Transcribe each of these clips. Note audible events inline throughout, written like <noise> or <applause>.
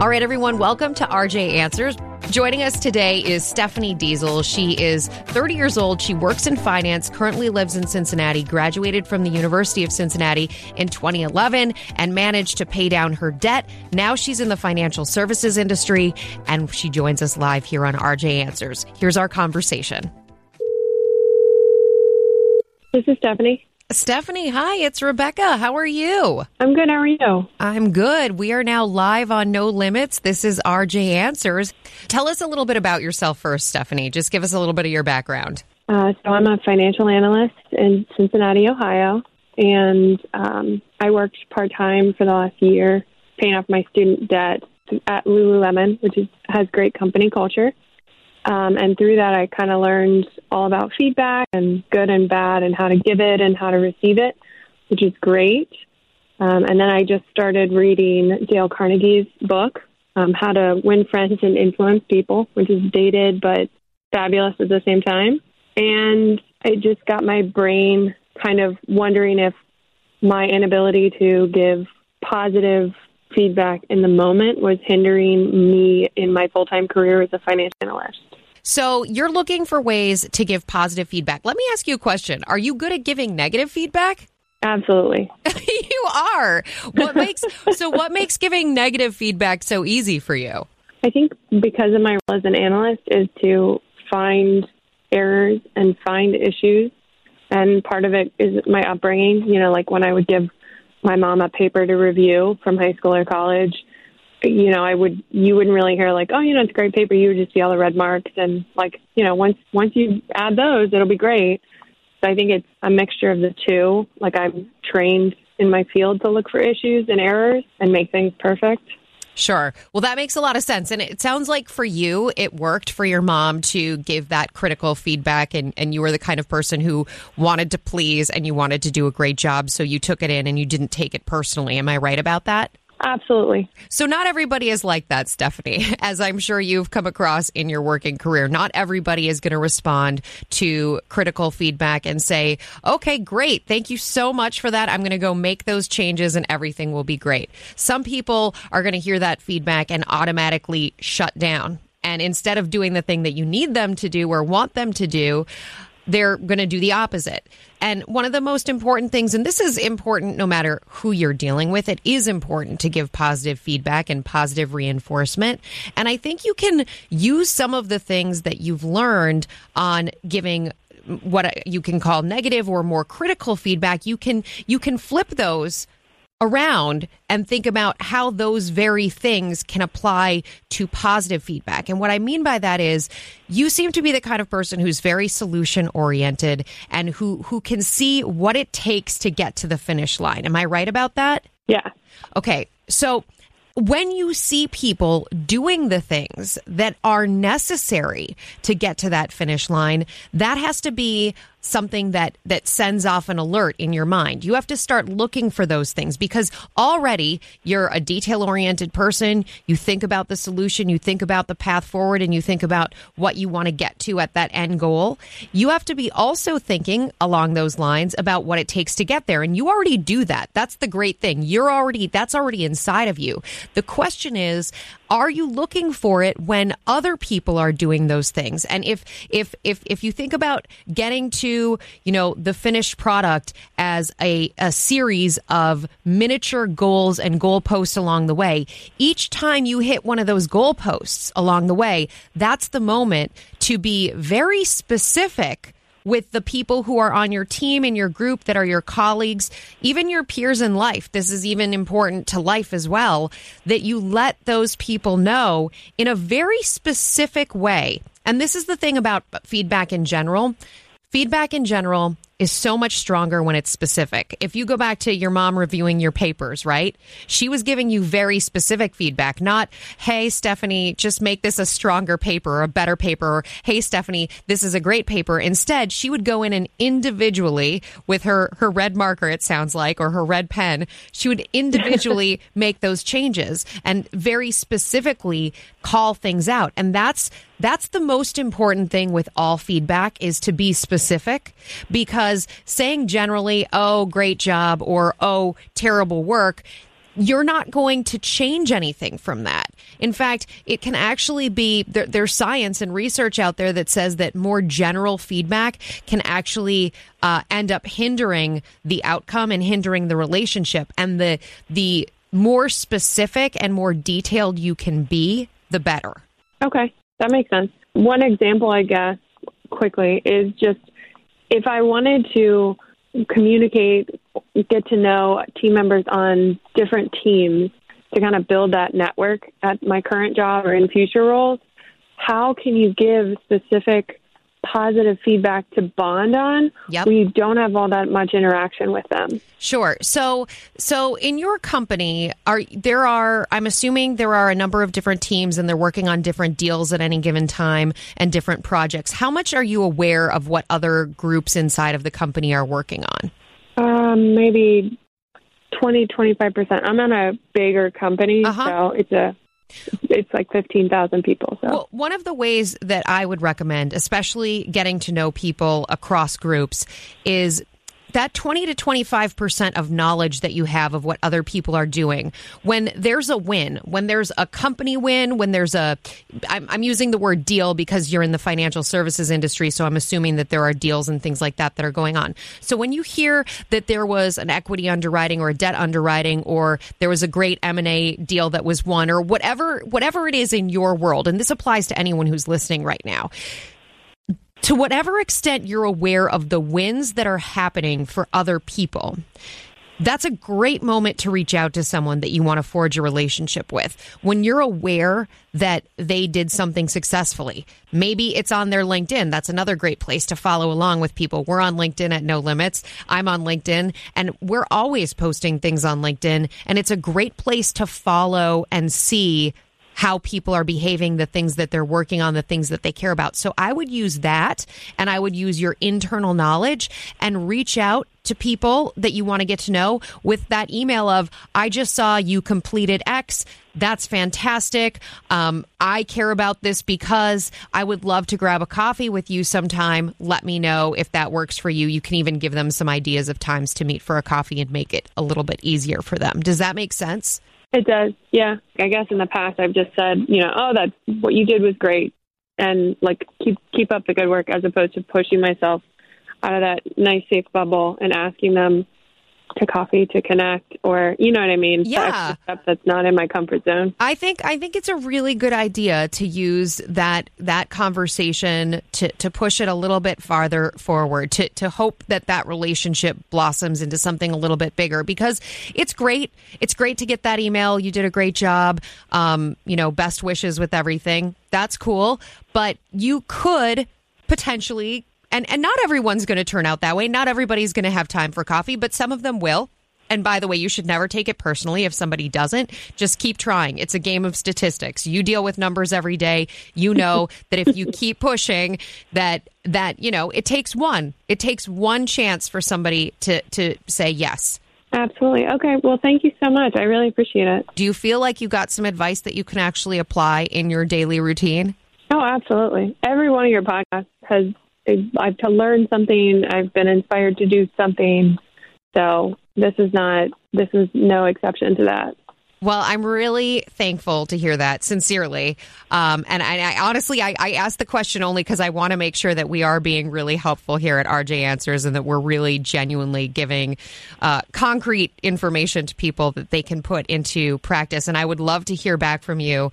All right, everyone, welcome to RJ Answers. Joining us today is Stephanie Diesel. She is 30 years old. She works in finance, currently lives in Cincinnati, graduated from the University of Cincinnati in 2011, and managed to pay down her debt. Now she's in the financial services industry, and she joins us live here on RJ Answers. Here's our conversation. This is Stephanie. Stephanie, hi, it's Rebecca. How are you? I'm good. How are you? I'm good. We are now live on No Limits. This is RJ Answers. Tell us a little bit about yourself first, Stephanie. Just give us a little bit of your background. Uh, so I'm a financial analyst in Cincinnati, Ohio, and um, I worked part time for the last year, paying off my student debt at Lululemon, which is, has great company culture. Um, and through that, I kind of learned all about feedback and good and bad and how to give it and how to receive it, which is great. Um, and then I just started reading Dale Carnegie's book, um, How to Win Friends and Influence People, which is dated but fabulous at the same time. And it just got my brain kind of wondering if my inability to give positive feedback in the moment was hindering me in my full time career as a financial analyst. So you're looking for ways to give positive feedback. Let me ask you a question. Are you good at giving negative feedback? <laughs> Absolutely. you are. What makes <laughs> so what makes giving negative feedback so easy for you? I think because of my role as an analyst is to find errors and find issues. And part of it is my upbringing. You know, like when I would give my mom a paper to review from high school or college, you know, I would you wouldn't really hear like, oh, you know, it's great paper. You would just see all the red marks and like, you know, once once you add those, it'll be great. So I think it's a mixture of the two. Like I'm trained in my field to look for issues and errors and make things perfect. Sure. Well, that makes a lot of sense. And it sounds like for you, it worked for your mom to give that critical feedback, and, and you were the kind of person who wanted to please and you wanted to do a great job. So you took it in and you didn't take it personally. Am I right about that? Absolutely. So, not everybody is like that, Stephanie, <laughs> as I'm sure you've come across in your working career. Not everybody is going to respond to critical feedback and say, okay, great. Thank you so much for that. I'm going to go make those changes and everything will be great. Some people are going to hear that feedback and automatically shut down. And instead of doing the thing that you need them to do or want them to do, they're going to do the opposite. And one of the most important things, and this is important no matter who you're dealing with, it is important to give positive feedback and positive reinforcement. And I think you can use some of the things that you've learned on giving what you can call negative or more critical feedback. You can, you can flip those around and think about how those very things can apply to positive feedback. And what I mean by that is you seem to be the kind of person who's very solution oriented and who who can see what it takes to get to the finish line. Am I right about that? Yeah. Okay. So when you see people doing the things that are necessary to get to that finish line, that has to be something that that sends off an alert in your mind. You have to start looking for those things because already you're a detail oriented person. You think about the solution, you think about the path forward and you think about what you want to get to at that end goal. You have to be also thinking along those lines about what it takes to get there and you already do that. That's the great thing. You're already that's already inside of you. The question is, are you looking for it when other people are doing those things? And if if if if you think about getting to, you know, the finished product as a, a series of miniature goals and goalposts along the way, each time you hit one of those goalposts along the way, that's the moment to be very specific with the people who are on your team and your group that are your colleagues, even your peers in life. This is even important to life as well, that you let those people know in a very specific way. And this is the thing about feedback in general. Feedback in general is so much stronger when it's specific. If you go back to your mom reviewing your papers, right? She was giving you very specific feedback, not, hey, Stephanie, just make this a stronger paper or a better paper, or hey, Stephanie, this is a great paper. Instead, she would go in and individually with her, her red marker, it sounds like, or her red pen, she would individually <laughs> make those changes and very specifically call things out. And that's, that's the most important thing with all feedback is to be specific because saying generally, oh, great job or oh, terrible work, you're not going to change anything from that. In fact, it can actually be there, there's science and research out there that says that more general feedback can actually uh, end up hindering the outcome and hindering the relationship. And the the more specific and more detailed you can be, the better. Okay, that makes sense. One example, I guess, quickly is just if I wanted to communicate, get to know team members on different teams to kind of build that network at my current job or in future roles, how can you give specific positive feedback to bond on Yep. you don't have all that much interaction with them? Sure. So, so in your company, are there are I'm assuming there are a number of different teams and they're working on different deals at any given time and different projects. How much are you aware of what other groups inside of the company are working on? Um, maybe 20, 25%. I'm on a bigger company, Uh-huh. so it's a it's like 15,000 people. So Well, one of the ways that I would recommend, especially getting to know people across groups, is that 20 to 25% of knowledge that you have of what other people are doing. When there's a win, when there's a company win, when there's a, I'm, I'm using the word deal because you're in the financial services industry, so I'm assuming that there are deals and things like that that are going on. So when you hear that there was an equity underwriting or a debt underwriting or there was a great M&A deal that was won or whatever whatever it is in your world and this applies to anyone who's listening right now to whatever extent you're aware of the wins that are happening for other people, that's a great moment to reach out to someone that you want to forge a relationship with. When you're aware that they did something successfully, maybe it's on their LinkedIn. That's another great place to follow along with people. We're on LinkedIn at No Limits. I'm on LinkedIn and we're always posting things on LinkedIn. And it's a great place to follow and see how people are behaving, the things that they're working on, the things that they care about. So I would use that and I would use your internal knowledge and reach out to people that you want to get to know with that email of, I just saw you completed X. That's fantastic. Um, I care about this because I would love to grab a coffee with you sometime. Let me know if that works for you. You can even give them some ideas of times to meet for a coffee and make it a little bit easier for them. Does that make sense? It does. Yeah. I guess in the past I've just said, you know, oh, that what you did was great, and like keep keep up the good work, as opposed to pushing myself out of that nice safe bubble and asking them to coffee to connect, or you know what I mean? Yeah. step that's not in my comfort zone. I think I think it's a really good idea to use that that conversation to to push it a little bit farther forward to to hope that that relationship blossoms into something a little bit bigger because it's great it's great to get that email you did a great job um you know best wishes with everything that's cool but you could potentially and and not everyone's going to turn out that way not everybody's going to have time for coffee but some of them will and by the way, you should never take it personally if somebody doesn't. Just keep trying. It's a game of statistics. You deal with numbers every day. You know <laughs> that if you keep pushing that that, you know, it takes one. It takes one chance for somebody to to say yes. Absolutely. Okay. Well, thank you so much. I really appreciate it. Do you feel like you got some advice that you can actually apply in your daily routine? Oh, absolutely. Every one of your podcasts has I've to learn something. I've been inspired to do something. So this is not this is no exception to that. Well, I'm really thankful to hear that, sincerely. Um, and I, I honestly, I, I asked the question only because I want to make sure that we are being really helpful here at RJ Answers and that we're really genuinely giving uh, concrete information to people that they can put into practice. And I would love to hear back from you.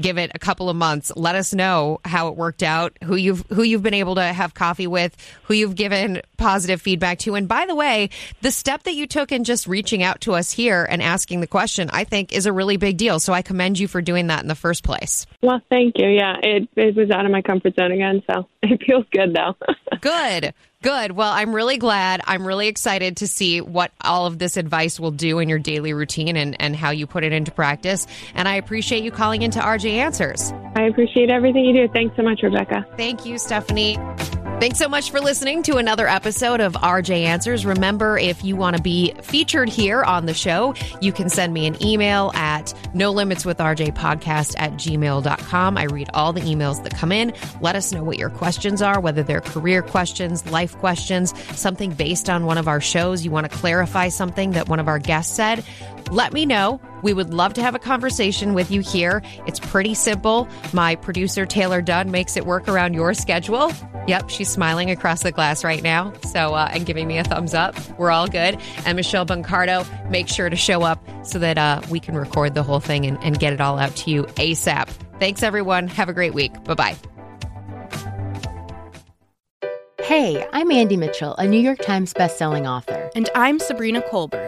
Give it a couple of months. Let us know how it worked out, who you've who you've been able to have coffee with, who you've given positive feedback to. And by the way, the step that you took in just reaching out to us here and asking the question, I think is a really big deal. So I commend you for doing that in the first place. Well, thank you. Yeah, it it was out of my comfort zone again, so <laughs> it feels good though. <laughs> Good. Good. Well, I'm really glad. I'm really excited to see what all of this advice will do in your daily routine and, and how you put it into practice. And I appreciate you calling into RJ Answers. I appreciate everything you do. Thanks so much, Rebecca. Thank you, Stephanie. Thanks so much for listening to another episode of RJ Answers. Remember, if you want to be featured here on the show, you can send me an email at no limits with RJ podcast at gmail.com. I read all the emails that come in. Let us know what your questions are, whether they're career questions, life questions, something based on one of our shows. You want to clarify something that one of our guests said let me know. We would love to have a conversation with you here. It's pretty simple. My producer, Taylor Dunn, makes it work around your schedule. Yep, she's smiling across the glass right now. So, uh, and giving me a thumbs up. We're all good. And Michelle Boncardo, make sure to show up so that uh, we can record the whole thing and, and get it all out to you ASAP. Thanks, everyone. Have a great week. Bye bye. Hey, I'm Andy Mitchell, a New York Times bestselling author. And I'm Sabrina Kohlberg,